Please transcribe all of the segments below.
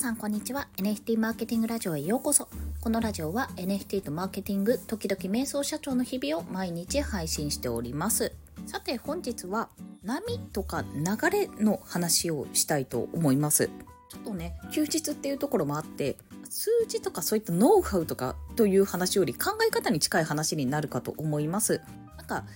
さんこんにちは。NFT マーケティングラジオへようこそ。このラジオは NFT とマーケティング時々瞑想社長の日々を毎日配信しております。さて本日は波とか流れの話をしたいと思います。ちょっとね休日っていうところもあって数字とかそういったノウハウとかという話より考え方に近い話になるかと思います。なんか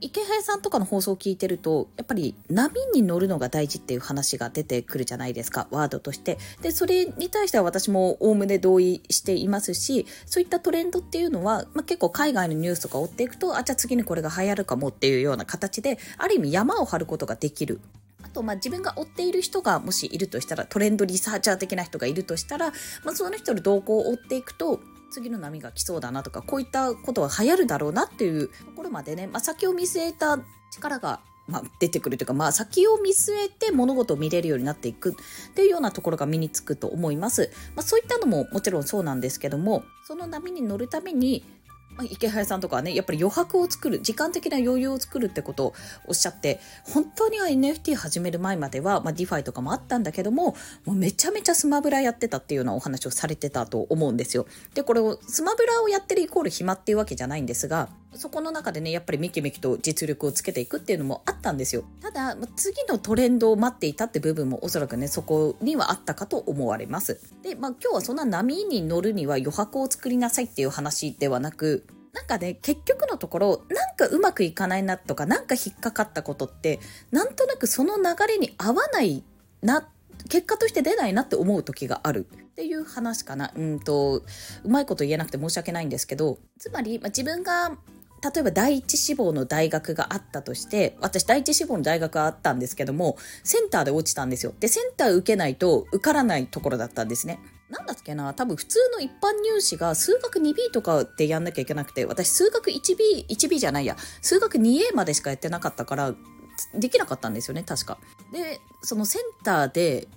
池早さんとかの放送を聞いてるとやっぱり波に乗るのが大事っていう話が出てくるじゃないですかワードとして。でそれに対しては私もおおむね同意していますしそういったトレンドっていうのは、まあ、結構海外のニュースとか追っていくとあじゃあ次にこれが流行るかもっていうような形である意味山を張ることができる。あと、まあ、自分が追っている人がもしいるとしたら、トレンドリサーチャー的な人がいるとしたら、まあ、その人の動向を追っていくと、次の波が来そうだなとか、こういったことは流行るだろうなっていうところまでね、まあ、先を見据えた力がまあ、出てくるというか、まあ、先を見据えて物事を見れるようになっていくっていうようなところが身につくと思います。まあ、そういったのももちろんそうなんですけども、その波に乗るために、イケハヤさんとかはね、やっぱり余白を作る、時間的な余裕を作るってことをおっしゃって、本当には NFT 始める前までは、まあ、 DeFi とかもあったんだけども、もうめちゃめちゃスマブラやってたっていうようなお話をされてたと思うんですよ。で、これを、スマブラをやってるイコール暇っていうわけじゃないんですが、そこの中でね、やっぱりめきめきと実力をつけていくっていうのもあったんですよ。ただ、次のトレンドを待っていたって部分もおそらくね、そこにはあったかと思われます。で、まあ今日はそんな波に乗るには余白を作りなさいっていう話ではなく、なんかね、結局のところ、なんかうまくいかないなとか、なんか引っかかったことって、なんとなくその流れに合わないな、結果として出ないなって思う時があるっていう話かな。うんと、うまいこと言えなくて申し訳ないんですけど、つまり、まあ、自分が例えば第一志望の大学があったとして、私第一志望の大学があったんですけども、センターで落ちたんですよ。で、センター受けないと受からないところだったんですね。なんだっけな多分普通の一般入試が数学 2B とかでやんなきゃいけなくて、私数学 1B、1B じゃないや、数学 2A までしかやってなかったから、できなかったんですよね、確か。で、そのセンターで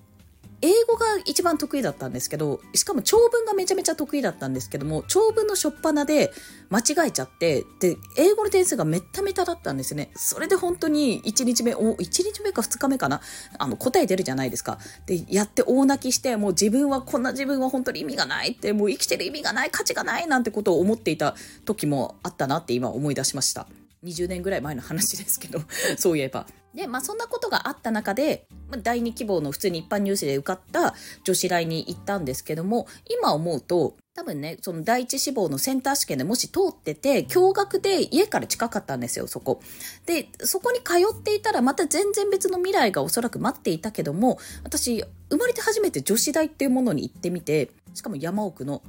英語が一番得意だったんですけど、しかも長文がめちゃめちゃ得意だったんですけども、長文の初っ端で間違えちゃって、で、英語の点数がめっためただったんですね。それで本当に1日目、お、1日目か2日目かなあの、答え出るじゃないですか。で、やって大泣きして、もう自分は、こんな自分は本当に意味がないって、もう生きてる意味がない、価値がないなんてことを思っていた時もあったなって今思い出しました。20年ぐらい前の話ですけど、そういえば。で、まあそんなことがあった中で、第2希望の普通に一般入試で受かった女子大に行ったんですけども、今思うと、多分ね、その第一志望のセンター試験でもし通ってて、共学で家から近かったんですよ、そこ。で、そこに通っていたらまた全然別の未来がおそらく待っていたけども、私、生まれて初めて女子大っていうものに行ってみて、しかも山奥の、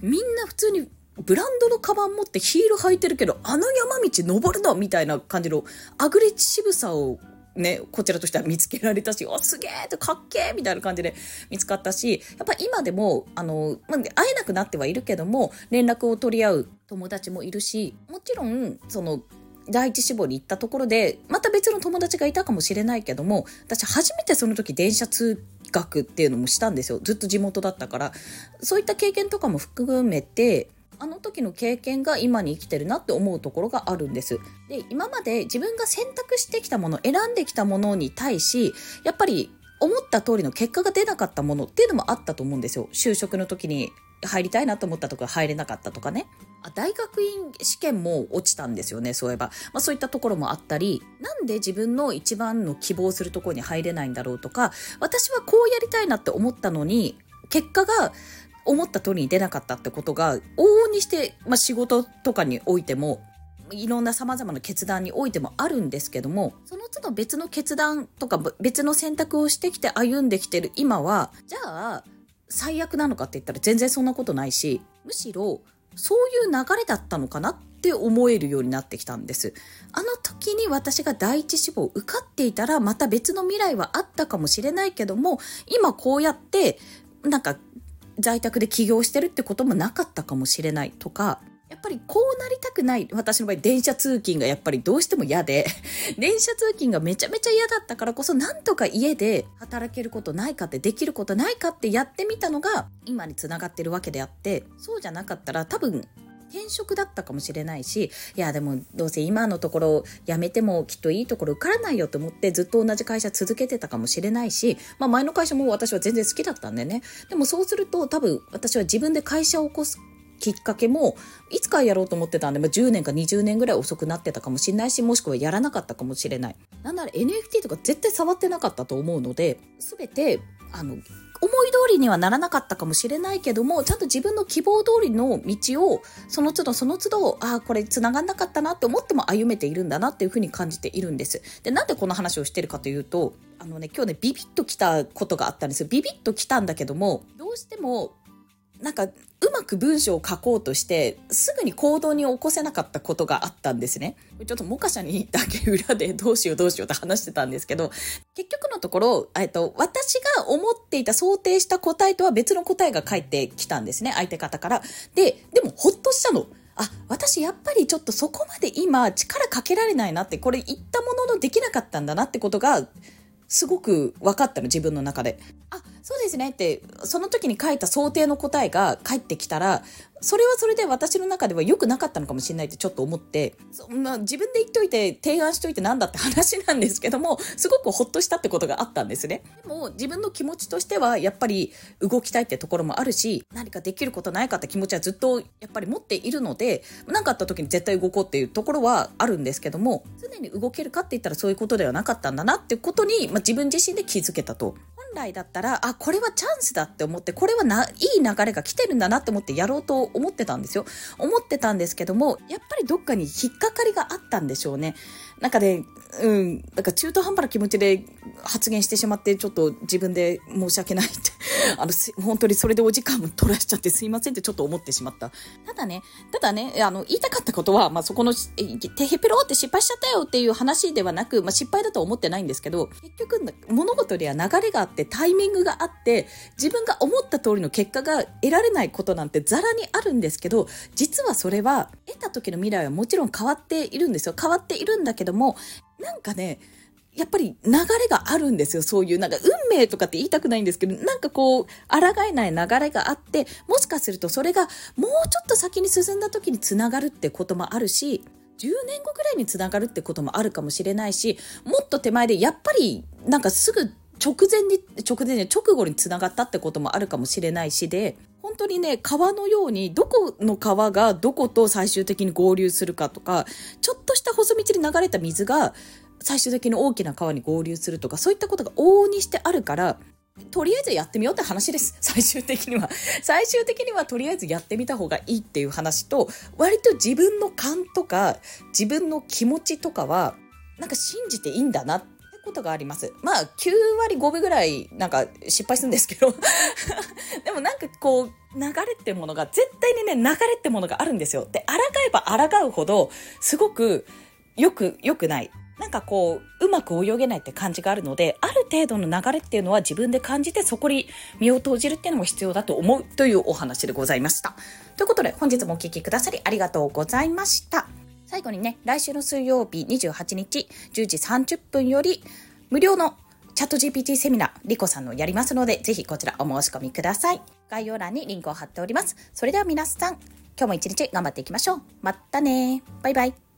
みんな普通にブランドのカバン持ってヒール履いてるけど、あの山道登るのみたいな感じのアグレッシブさをね、こちらとしては見つけられたし、お、すげえとかっけえみたいな感じで見つかったし、やっぱ今でも、あの、まあ、会えなくなってはいるけども、連絡を取り合う友達もいるし、もちろん、その、第一志望に行ったところで、また別の友達がいたかもしれないけども、私初めてその時電車通学っていうのもしたんですよ。ずっと地元だったから。そういった経験とかも含めて、あの時の経験が今に生きてるなって思うところがあるんです。で、今まで自分が選択してきたもの、選んできたものに対し、やっぱり思った通りの結果が出なかったものっていうのもあったと思うんですよ。就職の時に入りたいなと思ったところ入れなかったとかね。あ大学院試験も落ちたんですよね、そういえば。まあそういったところもあったり、なんで自分の一番の希望するところに入れないんだろうとか、私はこうやりたいなって思ったのに、結果が思った通りに出なかったってことが、往々にして、まあ、仕事とかにおいても、いろんな様々な決断においてもあるんですけども、その都度別の決断とか別の選択をしてきて歩んできてる今は、じゃあ、最悪なのかって言ったら全然そんなことないし、むしろ、そういう流れだったのかなって思えるようになってきたんです。あの時に私が第一志望受かっていたらまた別の未来はあったかもしれないけども、今こうやって、なんか在宅で起業してるってこともなかったかもしれないとか、やっぱりこうなりたくない。私の場合、電車通勤がやっぱりどうしても嫌で、電車通勤がめちゃめちゃ嫌だったからこそ、なんとか家で働けることないかって、できることないかってやってみたのが、今につながってるわけであって、そうじゃなかったら多分、転職だったかもしれないし、いやでもどうせ今のところ辞めてもきっといいところ受からないよと思ってずっと同じ会社続けてたかもしれないし、まあ前の会社も私は全然好きだったんでね。でもそうすると多分私は自分で会社を起こすきっかけもいつかやろうと思ってたんで、まあ、10年か20年ぐらい遅くなってたかもしれないしもしくはやらなかったかもしれないなんなら NFT とか絶対触ってなかったと思うので全てあの思い通りにはならなかったかもしれないけども、ちゃんと自分の希望通りの道を、その都度その都度、ああ、これ繋がんなかったなって思っても歩めているんだなっていうふうに感じているんです。で、なんでこの話をしてるかというと、あのね、今日ね、ビビッと来たことがあったんですよ。ビビッと来たんだけども、どうしてもなんかうまく文章を書こうとしてすぐに行動に起こせなかったことがあったんですね。ちょっとモカシャにだけ裏でどうしようどうしようって話してたんですけど結局のところ、えっと、私が思っていた想定した答えとは別の答えが返ってきたんですね相手方から。ででもほっとしたの。あ、私やっぱりちょっとそこまで今力かけられないなって、これ言ったもののできなかったんだなってことがすごく分かったの、自分の中で。あ、ですねって、その時に書いた想定の答えが返ってきたら、それはそれで私の中では良くなかったのかもしれないってちょっと思って、そんな自分で言っといて提案しといてなんだって話なんですけども、すごくほっとしたってことがあったんですね。でも自分の気持ちとしてはやっぱり動きたいってところもあるし、何かできることないかって気持ちはずっとやっぱり持っているので、何かあった時に絶対動こうっていうところはあるんですけども、常に動けるかって言ったらそういうことではなかったんだなってことに、まあ、自分自身で気づけたと。来だったら、あ、これはチャンスだって思って、これはな、いい流れが来てるんだなって思ってやろうと思ってたんですよ。思ってたんですけども、やっぱりどっかに引っかかりがあったんでしょうね。なんかね、うん、なんか中途半端な気持ちで発言してしまって、ちょっと自分で申し訳ないって あの、本当にそれでお時間も取らしちゃってすいませんってちょっと思ってしまった。ただね、ただね、あの、言いたかったことは、まあ、そこの、てへぺろって失敗しちゃったよっていう話ではなく、まあ、失敗だとは思ってないんですけど、結局、物事には流れがあって、タイミングがあって、自分が思った通りの結果が得られないことなんてザラにあるんですけど、実はそれは、得た時の未来はもちろん変わっているんですよ。変わっているんだけども、なんかね、やっぱり流れがあるんですよ。そういう、なんか運命とかって言いたくないんですけど、なんかこう、抗えない流れがあって、もしかするとそれがもうちょっと先に進んだ時につながるってこともあるし、10年後ぐらいにつながるってこともあるかもしれないし、もっと手前でやっぱりなんかすぐ直前に、直前に、直後につながったってこともあるかもしれないしで、本当にね、川のように、どこの川がどこと最終的に合流するかとか、ちょっとした細道に流れた水が、最終的に大きな川に合流するとか、そういったことが往々にしてあるから、とりあえずやってみようって話です。最終的には。最終的にはとりあえずやってみた方がいいっていう話と、割と自分の勘とか、自分の気持ちとかは、なんか信じていいんだなってことがあります。まあ、9割5分ぐらい、なんか失敗するんですけど。でもなんかこう、流れってものが、絶対にね、流れってものがあるんですよ。で、抗えば抗うほど、すごく、よく、良くない。なんかこう、うまく泳げないって感じがあるので、ある程度の流れっていうのは自分で感じて、そこに身を投じるっていうのも必要だと思うというお話でございました。ということで、本日もお聴きくださりありがとうございました。最後にね、来週の水曜日28日10時30分より、無料のチャット GPT セミナー、リコさんのやりますので、ぜひこちらお申し込みください。概要欄にリンクを貼っております。それでは皆さん、今日も一日頑張っていきましょう。またねバイバイ。